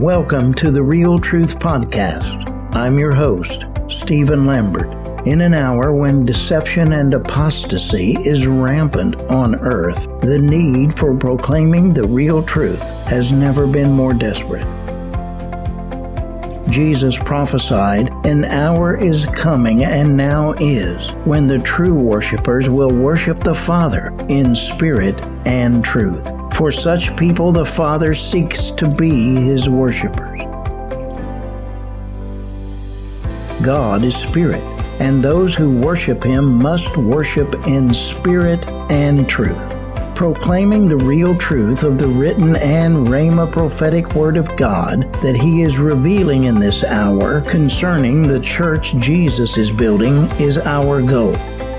Welcome to the Real Truth Podcast. I'm your host, Stephen Lambert. In an hour when deception and apostasy is rampant on earth, the need for proclaiming the real truth has never been more desperate. Jesus prophesied, An hour is coming and now is, when the true worshippers will worship the Father in spirit and truth. For such people, the Father seeks to be his worshippers. God is spirit and those who worship him must worship in spirit and truth. Proclaiming the real truth of the written and Rhema prophetic word of God that he is revealing in this hour concerning the church Jesus is building is our goal.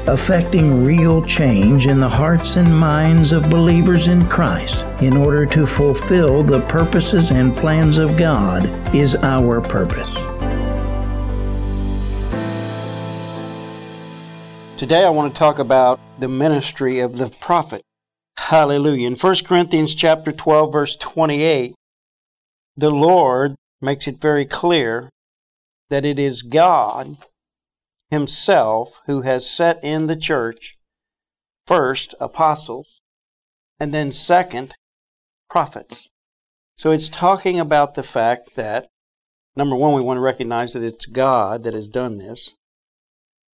Affecting real change in the hearts and minds of believers in Christ in order to fulfill the purposes and plans of God is our purpose. Today I want to talk about the ministry of the prophet. Hallelujah. In 1 Corinthians chapter 12 verse 28, the Lord makes it very clear that it is God himself who has set in the church first apostles and then second prophets. So it's talking about the fact that number 1 we want to recognize that it's God that has done this.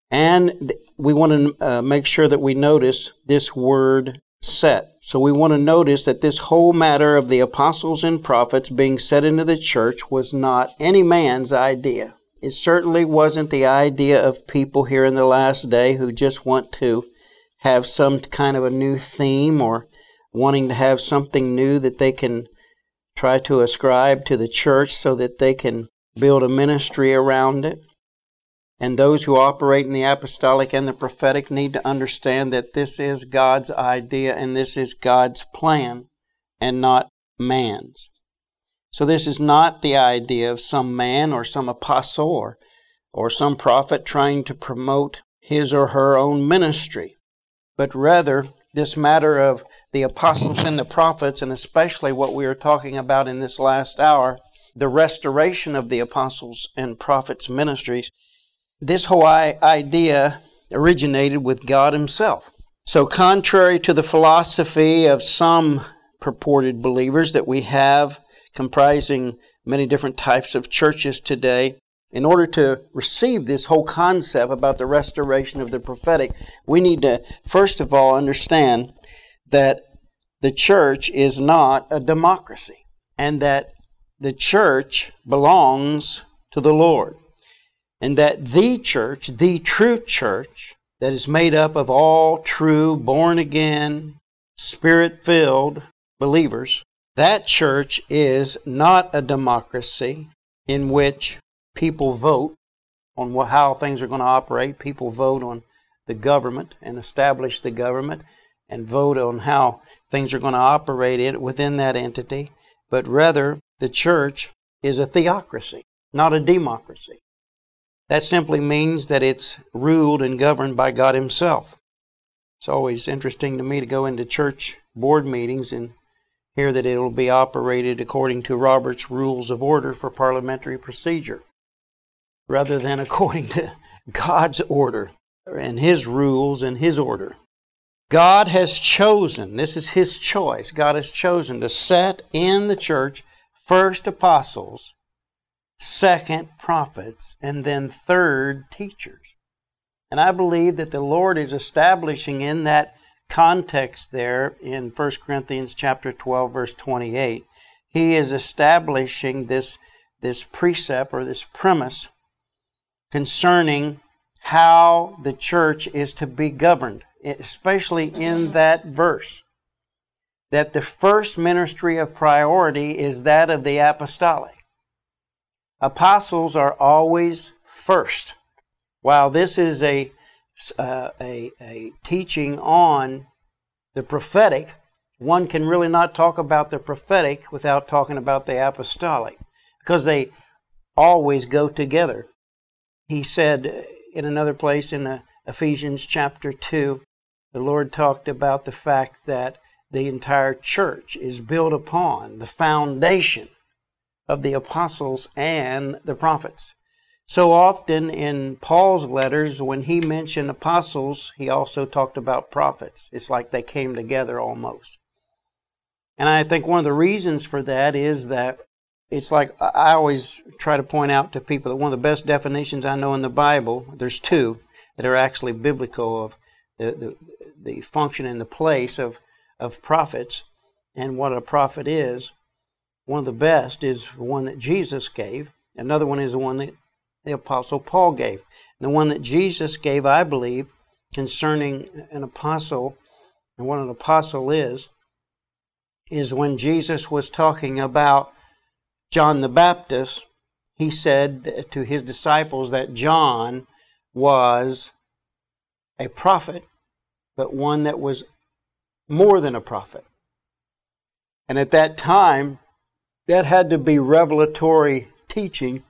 And we want to uh, make sure that we notice this word set. So we want to notice that this whole matter of the apostles and prophets being set into the church was not any man's idea. It certainly wasn't the idea of people here in the last day who just want to have some kind of a new theme or wanting to have something new that they can try to ascribe to the church so that they can build a ministry around it. And those who operate in the apostolic and the prophetic need to understand that this is God's idea and this is God's plan and not man's. So this is not the idea of some man or some apostle or, some prophet trying to promote his or her own ministry, but rather this matter of the apostles and the prophets, and especially what we are talking about in this last hour, the restoration of the apostles and prophets' ministries this whole idea originated with God Himself. So, contrary to the philosophy of some purported believers that we have, comprising many different types of churches today, in order to receive this whole concept about the restoration of the prophetic, we need to, first of all, understand that the church is not a democracy and that the church belongs to the Lord and that the church, the true church, that is made up of all true, born again, spirit filled believers, that church is not a democracy in which people vote on how things are going to operate. People vote on the government and establish the government and vote on how things are going to operate in, within that entity. But rather, the church is a theocracy, not a democracy. That simply means that it's ruled and governed by God Himself. It's always interesting to me to go into church board meetings and hear that it will be operated according to Robert's Rules of Order for Parliamentary Procedure, rather than according to God's order and His rules and His order. God has chosen, this is His choice, God has chosen to set in the church first apostles second, prophets, and then third, teachers. And I believe that the Lord is establishing in that context there in 1 Corinthians chapter 12 verse 28, he is establishing this this precept or this premise concerning how the church is to be governed, especially in that verse. That the first ministry of priority is that of the apostolic. Apostles are always first. While this is a, uh, a, a teaching on the prophetic, one can really not talk about the prophetic without talking about the apostolic because they always go together. He said in another place in Ephesians chapter 2, the Lord talked about the fact that the entire church is built upon the foundation of the apostles and the prophets. So often in Paul's letters, when he mentioned apostles, he also talked about prophets. It's like they came together almost. And I think one of the reasons for that is that it's like I always try to point out to people that one of the best definitions I know in the Bible, there's two that are actually biblical of the, the, the function and the place of, of prophets and what a prophet is. One of the best is the one that Jesus gave. Another one is the one that the Apostle Paul gave. The one that Jesus gave, I believe, concerning an apostle and what an apostle is, is when Jesus was talking about John the Baptist, he said to his disciples that John was a prophet, but one that was more than a prophet. And at that time, that had to be revelatory teaching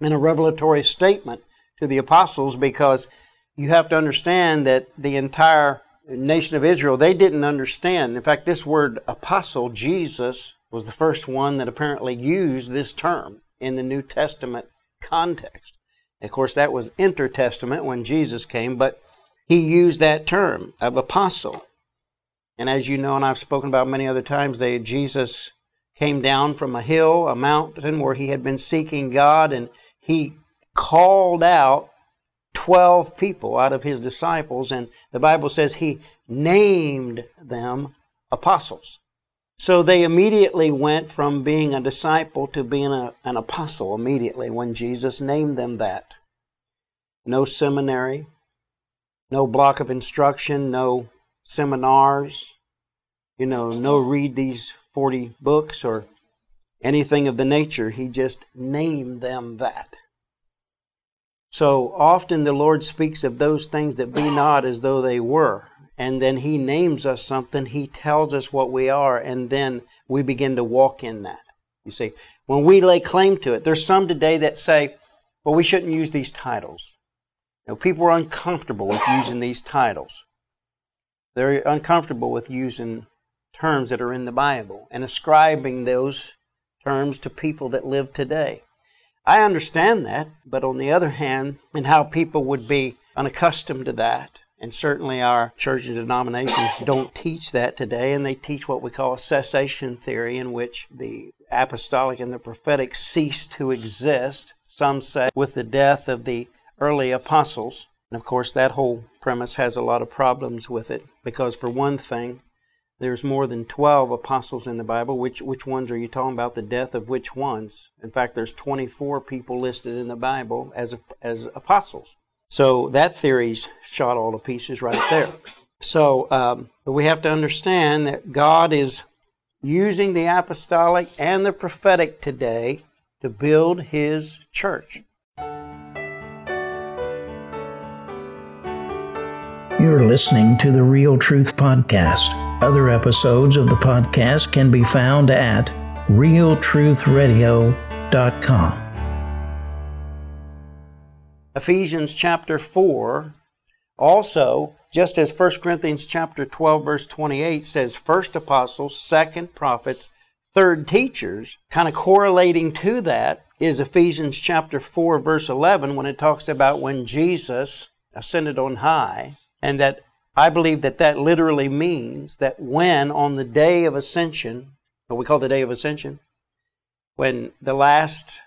and a revelatory statement to the apostles because you have to understand that the entire nation of Israel, they didn't understand. In fact, this word apostle, Jesus, was the first one that apparently used this term in the New Testament context. Of course, that was intertestament when Jesus came, but he used that term of apostle. And as you know, and I've spoken about many other times, they, Jesus came down from a hill, a mountain where he had been seeking God, and he called out 12 people out of his disciples, and the Bible says he named them apostles. So they immediately went from being a disciple to being a, an apostle immediately when Jesus named them that. No seminary, no block of instruction, no seminars, you know, no read these 40 books or anything of the nature. He just named them that. So often the Lord speaks of those things that be not as though they were and then he names us something, he tells us what we are, and then we begin to walk in that. You see, when we lay claim to it, there's some today that say, well, we shouldn't use these titles. You know, people are uncomfortable with using these titles. They're uncomfortable with using terms that are in the Bible and ascribing those terms to people that live today. I understand that, but on the other hand, and how people would be unaccustomed to that, and certainly our church and denominations don't teach that today, and they teach what we call a cessation theory, in which the apostolic and the prophetic cease to exist, some say, with the death of the early apostles. And of course, that whole premise has a lot of problems with it, because for one thing, there's more than 12 apostles in the Bible. Which, which ones are you talking about? The death of which ones? In fact, there's 24 people listed in the Bible as, as apostles. So that theory's shot all to pieces right there. So um, we have to understand that God is using the apostolic and the prophetic today to build His church. You're listening to the Real Truth Podcast. Other episodes of the podcast can be found at realtruthradio.com. Ephesians chapter 4 also, just as 1 Corinthians chapter 12 verse 28 says first apostles, second prophets, third teachers, kind of correlating to that is Ephesians chapter 4 verse 11 when it talks about when Jesus ascended on high and that I believe that that literally means that when on the day of ascension, what we call the day of ascension, when the last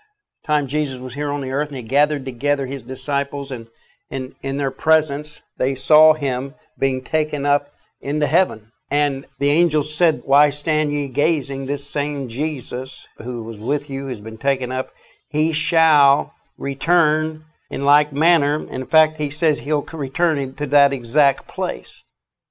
time Jesus was here on the earth and he gathered together his disciples and in, in their presence they saw him being taken up into heaven. And the angels said, Why stand ye gazing? This same Jesus who was with you has been taken up. He shall return in like manner. In fact, he says he'll return to that exact place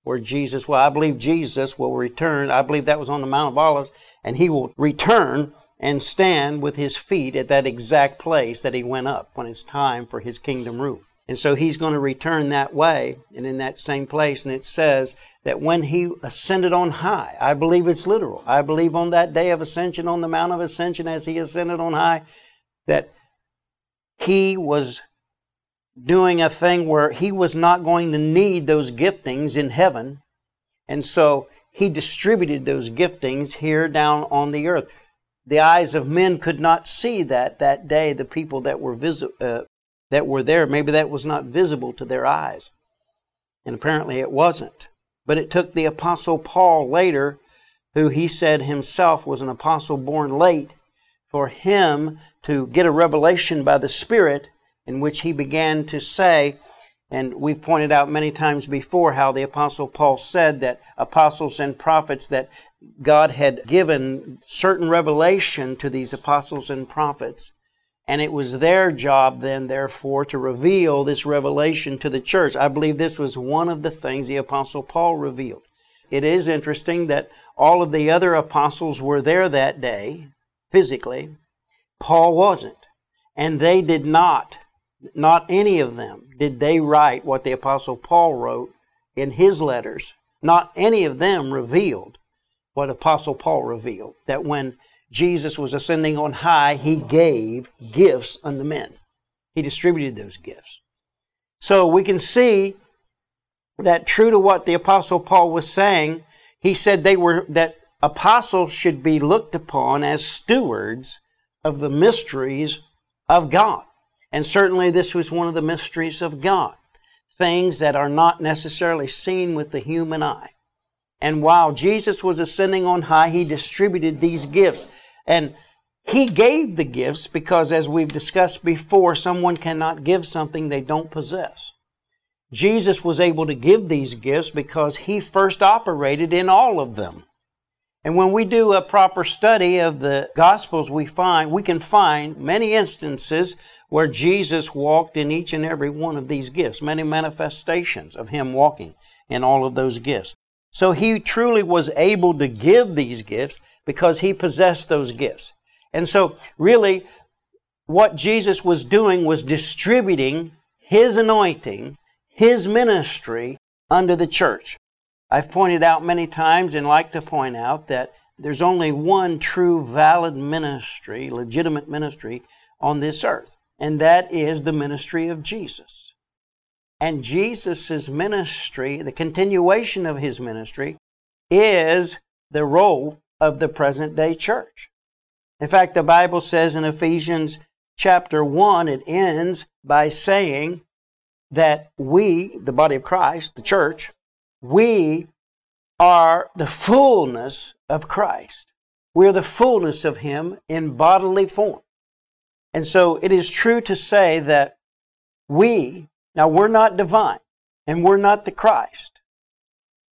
where Jesus, well, I believe Jesus will return. I believe that was on the Mount of Olives, and he will return and stand with his feet at that exact place that he went up when it's time for his kingdom rule. And so he's going to return that way and in that same place. And it says that when he ascended on high, I believe it's literal. I believe on that day of ascension, on the Mount of Ascension, as he ascended on high, that he was doing a thing where he was not going to need those giftings in heaven. And so he distributed those giftings here down on the earth. the eyes of men could not see that that day. The people that were visi- uh, that were there, maybe that was not visible to their eyes, and apparently it wasn't. But it took the apostle Paul later, who he said himself was an apostle born late, for him to get a revelation by the Spirit in which he began to say, and we've pointed out many times before how the Apostle Paul said that apostles and prophets, that God had given certain revelation to these apostles and prophets. And it was their job then, therefore, to reveal this revelation to the church. I believe this was one of the things the Apostle Paul revealed. It is interesting that all of the other apostles were there that day, physically. Paul wasn't. And they did not not any of them did they write what the Apostle Paul wrote in his letters. Not any of them revealed what Apostle Paul revealed that when Jesus was ascending on high, he gave gifts unto men. He distributed those gifts. So we can see that true to what the apostle Paul was saying, he said they were that apostles should be looked upon as stewards of the mysteries of God. And certainly this was one of the mysteries of God, things that are not necessarily seen with the human eye. And while Jesus was ascending on high, he distributed these gifts. And he gave the gifts because, as we've discussed before, someone cannot give something they don't possess. Jesus was able to give these gifts because he first operated in all of them. And when we do a proper study of the Gospels, we find we can find many instances where Jesus walked in each and every one of these gifts, many manifestations of him walking in all of those gifts. So he truly was able to give these gifts because he possessed those gifts. And so, really, what Jesus was doing was distributing his anointing, his ministry unto the church. I've pointed out many times and like to point out that there's only one true valid ministry, legitimate ministry on this earth, and that is the ministry of Jesus. And Jesus' ministry, the continuation of his ministry, is the role of the present day church. In fact, the Bible says in Ephesians chapter 1, it ends by saying that we, the body of Christ, the church, we are the fullness of Christ. We are the fullness of Him in bodily form. And so it is true to say that we, now we're not divine and we're not the Christ,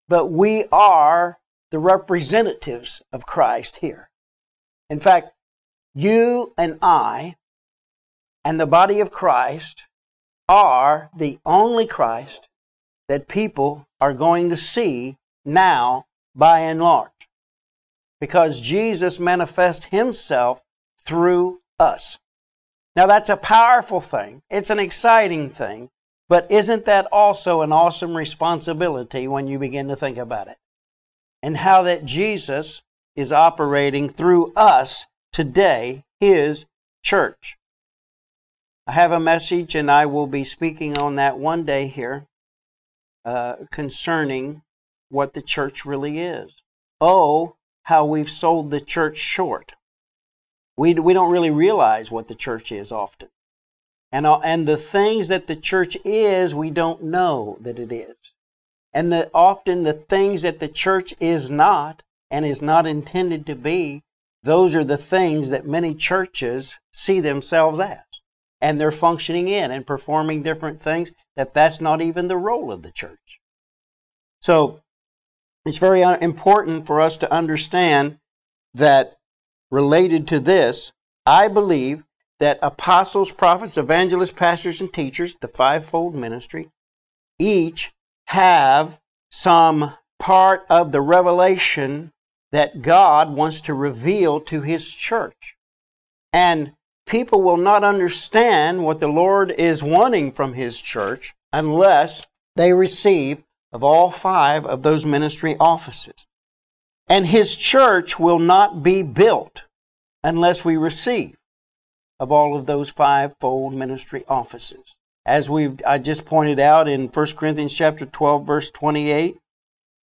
but we are the representatives of Christ here. In fact, you and I and the body of Christ are the only Christ that people are going to see now by and large. Because Jesus manifests himself through us. Now that's a powerful thing. It's an exciting thing. But isn't that also an awesome responsibility when you begin to think about it? And how that Jesus is operating through us today, His church. I have a message, and I will be speaking on that one day here uh, concerning what the church really is. Oh, how we've sold the church short. We, we don't really realize what the church is often. And, uh, and the things that the church is, we don't know that it is. And the, often the things that the church is not and is not intended to be, those are the things that many churches see themselves as and they're functioning in and performing different things that that's not even the role of the church. So it's very important for us to understand that related to this, I believe that apostles, prophets, evangelists, pastors, and teachers, the fivefold ministry, each have some part of the revelation that God wants to reveal to His church. And people will not understand what the Lord is wanting from His church unless they receive of all five of those ministry offices. And His church will not be built unless we receive of all of those fivefold ministry offices. As we've I just pointed out in 1 Corinthians chapter 12 verse 28,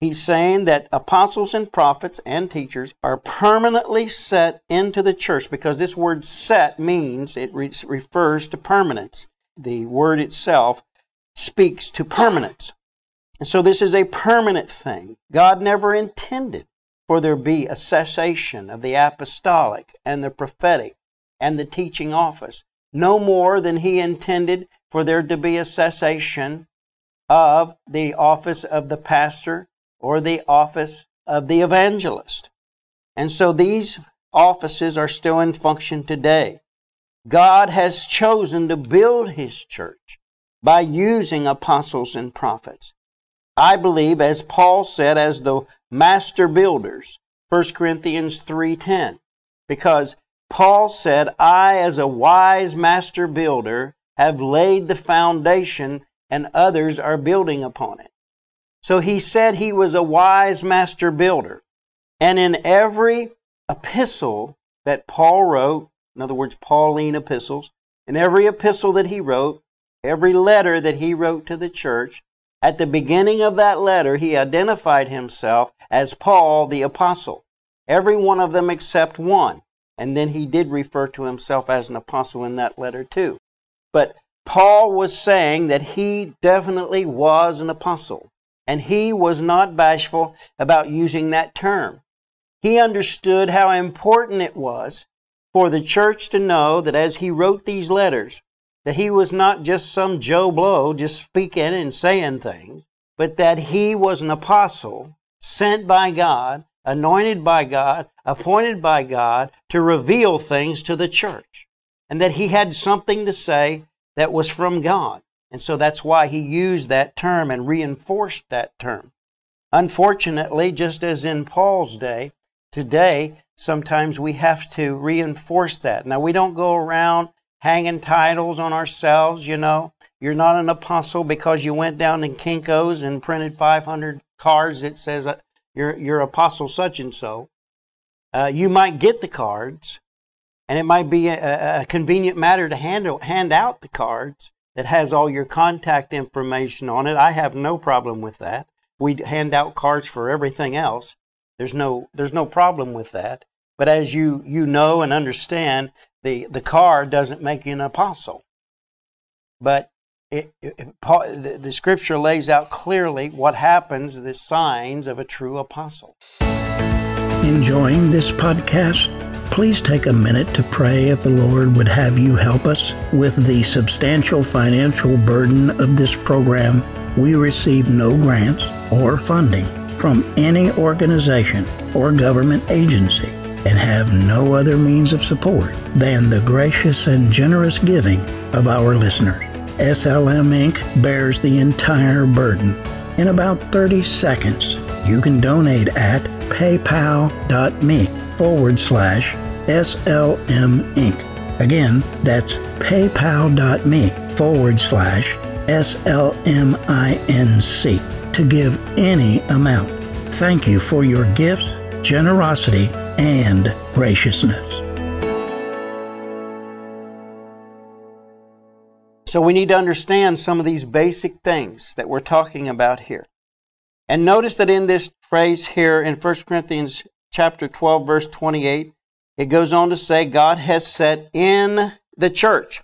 He's saying that apostles and prophets and teachers are permanently set into the church because this word set means it re- refers to permanence. The word itself speaks to permanence. And so this is a permanent thing. God never intended for there be a cessation of the apostolic and the prophetic and the teaching office, no more than he intended for there to be a cessation of the office of the pastor or the office of the evangelist. And so these offices are still in function today. God has chosen to build his church by using apostles and prophets. I believe as Paul said as the master builders, 1 Corinthians 3:10, because Paul said, "I as a wise master builder have laid the foundation and others are building upon it." So he said he was a wise master builder. And in every epistle that Paul wrote, in other words, Pauline epistles, in every epistle that he wrote, every letter that he wrote to the church, at the beginning of that letter, he identified himself as Paul the apostle. Every one of them except one. And then he did refer to himself as an apostle in that letter too. But Paul was saying that he definitely was an apostle. And he was not bashful about using that term. He understood how important it was for the church to know that as he wrote these letters, that he was not just some Joe Blow just speaking and saying things, but that he was an apostle sent by God, anointed by God, appointed by God to reveal things to the church. And that he had something to say that was from God. And so that's why he used that term and reinforced that term. Unfortunately, just as in Paul's day, today, sometimes we have to reinforce that. Now, we don't go around hanging titles on ourselves, you know. You're not an apostle because you went down to Kinko's and printed 500 cards that says uh, you're, you're apostle such and so. Uh, you might get the cards, and it might be a, a convenient matter to hand, hand out the cards, that has all your contact information on it. I have no problem with that. We hand out cards for everything else. There's no there's no problem with that. But as you you know and understand, the the card doesn't make you an apostle. But it, it, the, the scripture lays out clearly what happens, the signs of a true apostle. Enjoying this podcast? please take a minute to pray if the Lord would have you help us with the substantial financial burden of this program. We receive no grants or funding from any organization or government agency and have no other means of support than the gracious and generous giving of our listeners. SLM Inc. bears the entire burden. In about 30 seconds, you can donate at paypal.me forward slash SLM Inc. Again, that's paypal.me forward slash SLMINC to give any amount. Thank you for your gifts, generosity, and graciousness. So we need to understand some of these basic things that we're talking about here. And notice that in this phrase here in 1 Corinthians chapter 12 verse 28, it goes on to say God has set in the church.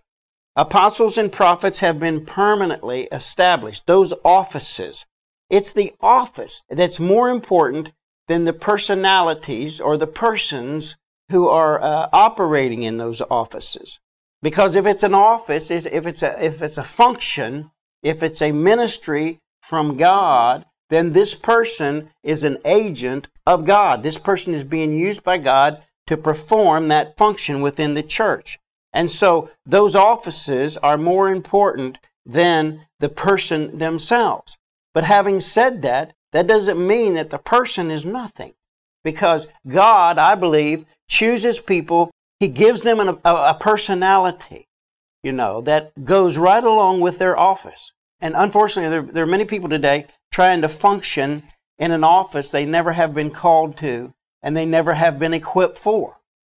Apostles and prophets have been permanently established, those offices. It's the office that's more important than the personalities or the persons who are uh, operating in those offices. Because if it's an office, if it's a, if it's a function, if it's a ministry from God, then this person is an agent of God. This person is being used by God to perform that function within the church. And so those offices are more important than the person themselves. But having said that, that doesn't mean that the person is nothing. Because God, I believe, chooses people, He gives them an, a, a personality, you know, that goes right along with their office. And unfortunately, there, there are many people today trying to function in an office they never have been called to and they never have been equipped for.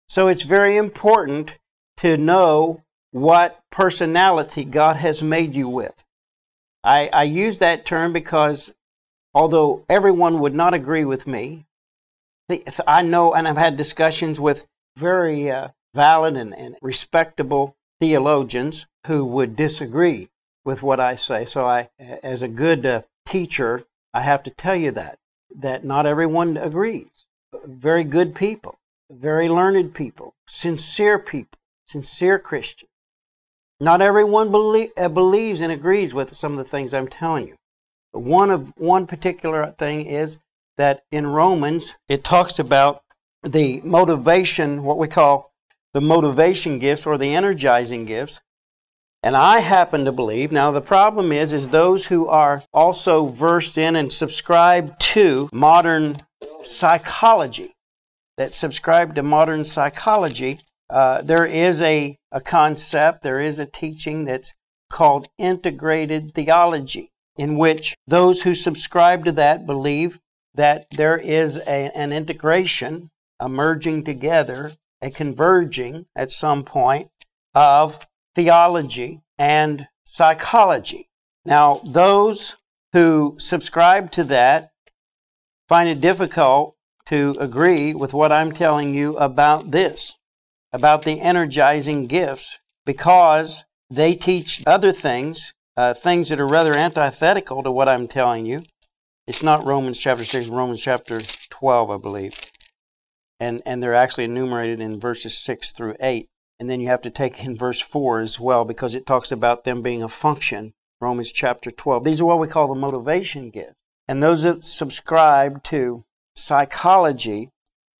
So it's very important to know what personality God has made you with. I, I use that term because although everyone would not agree with me, I know, and I've had discussions with very uh, valid and, and respectable theologians who would disagree with what I say. So, I, as a good uh, teacher, I have to tell you that that not everyone agrees. Very good people, very learned people, sincere people, sincere Christians. Not everyone belie- uh, believes and agrees with some of the things I'm telling you. One of one particular thing is that in Romans it talks about the motivation, what we call the motivation gifts or the energizing gifts. And I happen to believe, now the problem is, is those who are also versed in and subscribe to modern psychology, that subscribe to modern psychology, uh, there is a, a concept, there is a teaching that's called integrated theology, in which those who subscribe to that believe that there is a, an integration, a merging together, a converging at some point of theology and psychology. Now, those who subscribe to that find it difficult to agree with what I'm telling you about this, about the energizing gifts, because they teach other things, uh, things that are rather antithetical to what I'm telling you. It's not Romans chapter 6, Romans chapter 12, I believe. And, and they're actually enumerated in verses 6 through 8. And then you have to take in verse 4 as well because it talks about them being a function. Romans chapter 12. These are what we call the motivation gifts. And those that subscribe to psychology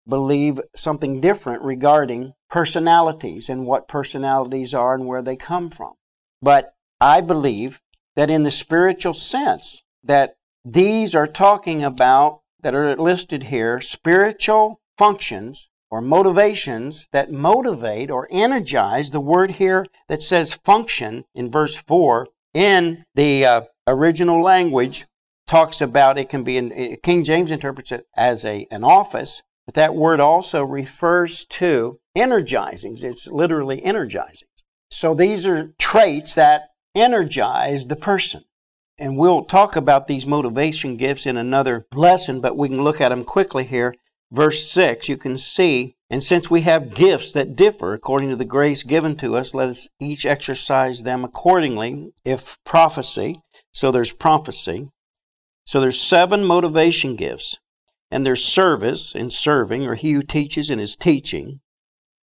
believe something different regarding personalities and what personalities are and where they come from. But I believe that in the spiritual sense, that these are talking about, that are listed here, spiritual functions or motivations that motivate or energize. The word here that says function in verse 4 in the uh, original language talks about it can be, in, King James interprets it as a, an office, but that word also refers to energizing. It's literally energizing. So these are traits that energize the person. And we'll talk about these motivation gifts in another lesson, but we can look at them quickly here. Verse 6, you can see, and since we have gifts that differ according to the grace given to us, let us each exercise them accordingly. If prophecy, so there's prophecy. So there's seven motivation gifts, and there's service in serving, or he who teaches in his teaching.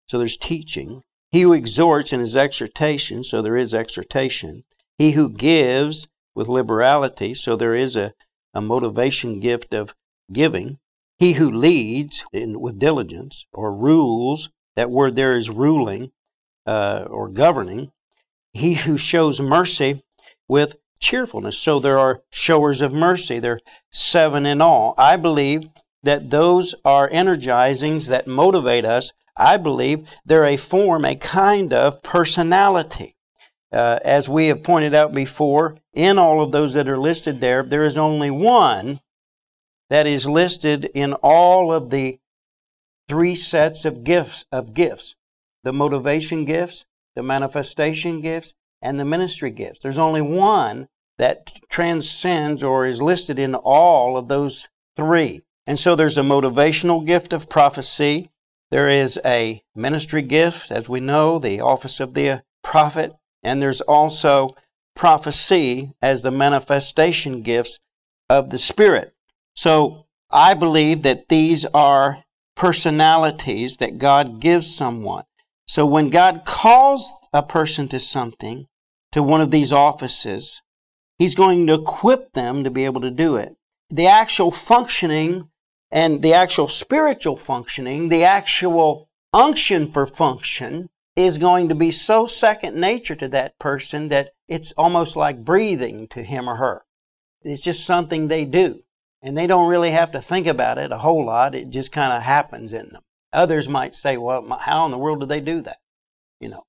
So there's teaching. He who exhorts in his exhortation, so there is exhortation. He who gives with liberality, so there is a, a motivation gift of giving. He who leads in, with diligence or rules, that word there is ruling uh, or governing. He who shows mercy with cheerfulness. So there are showers of mercy. There are seven in all. I believe that those are energizings that motivate us. I believe they're a form, a kind of personality. Uh, as we have pointed out before, in all of those that are listed there, there is only one that is listed in all of the three sets of gifts of gifts. The motivation gifts the manifestation gifts and the ministry gifts. There's only one that transcends or is listed in all of those three. And so there's a motivational gift of prophecy there is a ministry gift as we know the office of the prophet and there's also prophecy as the manifestation gifts of the Spirit. So I believe that these are personalities that God gives someone. So when God calls a person to something, to one of these offices, He's going to equip them to be able to do it. The actual functioning and the actual spiritual functioning, the actual unction for function, is going to be so second nature to that person that it's almost like breathing to him or her. It's just something they do. And they don't really have to think about it a whole lot. It just kind of happens in them. Others might say, well, how in the world do they do that? You know.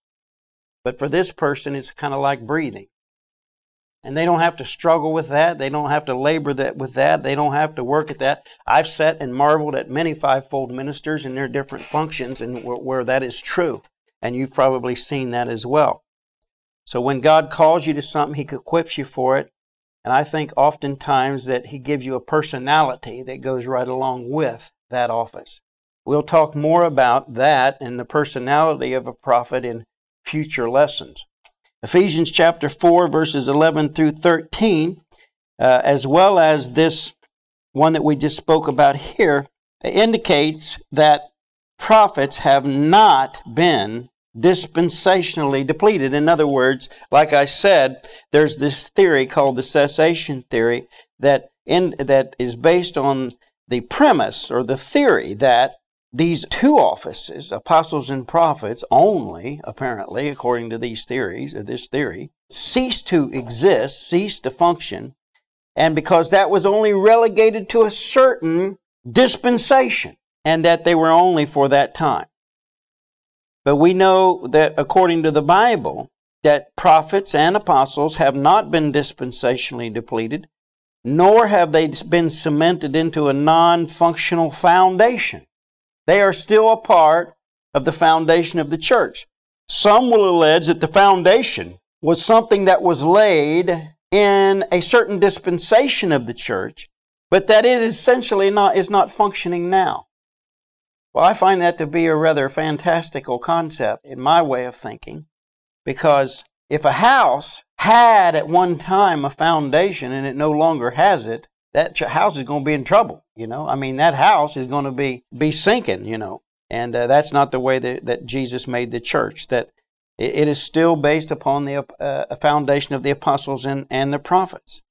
But for this person, it's kind of like breathing. And they don't have to struggle with that. They don't have to labor that with that. They don't have to work at that. I've sat and marveled at many fivefold ministers and their different functions and where, where that is true. And you've probably seen that as well. So when God calls you to something, He equips you for it. And I think oftentimes that he gives you a personality that goes right along with that office. We'll talk more about that and the personality of a prophet in future lessons. Ephesians chapter 4, verses 11 through 13, uh, as well as this one that we just spoke about here, indicates that prophets have not been dispensationally depleted. In other words, like I said, there's this theory called the cessation theory that in, that is based on the premise or the theory that these two offices, apostles and prophets, only apparently, according to these theories, or this theory, cease to exist, cease to function, and because that was only relegated to a certain dispensation, and that they were only for that time. But we know that according to the Bible, that prophets and apostles have not been dispensationally depleted, nor have they been cemented into a non functional foundation. They are still a part of the foundation of the church. Some will allege that the foundation was something that was laid in a certain dispensation of the church, but that it essentially not, is not functioning now. Well, I find that to be a rather fantastical concept in my way of thinking, because if a house had at one time a foundation and it no longer has it, that house is going to be in trouble. You know, I mean, that house is going to be be sinking. You know, and uh, that's not the way that, that Jesus made the church. That it is still based upon the uh, foundation of the apostles and, and the prophets.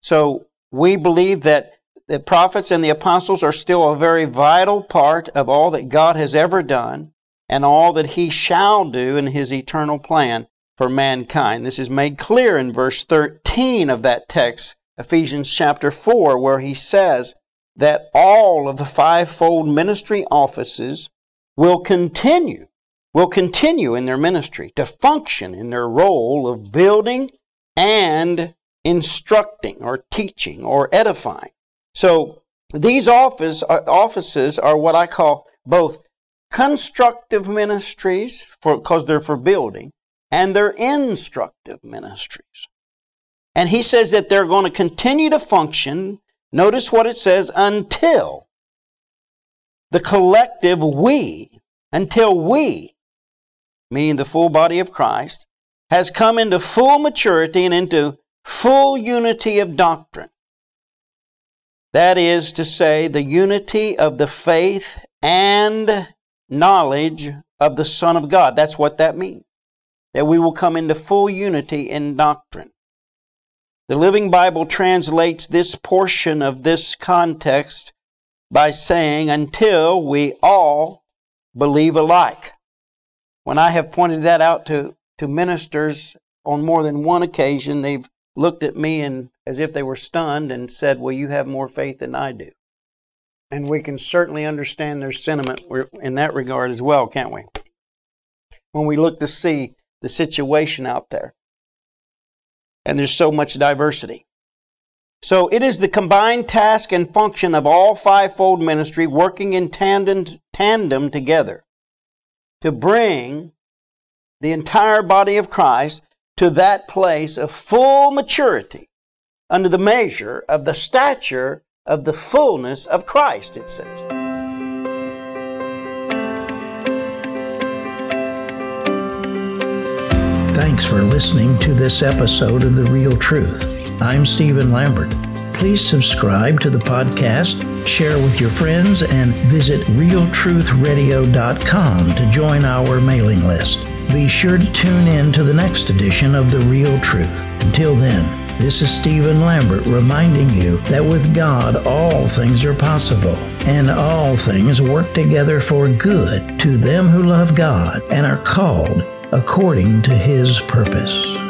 So we believe that the prophets and the apostles are still a very vital part of all that God has ever done and all that he shall do in his eternal plan for mankind. This is made clear in verse 13 of that text, Ephesians chapter 4, where he says that all of the fivefold ministry offices will continue, will continue in their ministry to function in their role of building and instructing or teaching or edifying. So these office, uh, offices are what I call both constructive ministries because they're for building and they're instructive ministries. And he says that they're going to continue to function. Notice what it says until the collective we, until we, meaning the full body of Christ, has come into full maturity and into full unity of doctrine that is to say, the unity of the faith and knowledge of the Son of God. That's what that means. That we will come into full unity in doctrine. The Living Bible translates this portion of this context by saying, until we all believe alike. When I have pointed that out to, to ministers on more than one occasion, they've looked at me and as if they were stunned and said, Well, you have more faith than I do. And we can certainly understand their sentiment in that regard as well, can't we? When we look to see the situation out there. And there's so much diversity. So it is the combined task and function of all fivefold ministry working in tandem, tandem together to bring the entire body of Christ to that place of full maturity under the measure of the stature of the fullness of Christ, it says. Thanks for listening to this episode of The Real Truth. I'm Stephen Lambert. Please subscribe to the podcast, share with your friends, and visit realtruthradio.com to join our mailing list. Be sure to tune in to the next edition of The Real Truth. Until then, this is Stephen Lambert reminding you that with God all things are possible, and all things work together for good to them who love God and are called according to His purpose.